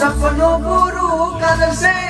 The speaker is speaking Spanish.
Safono Buru Kadal Sey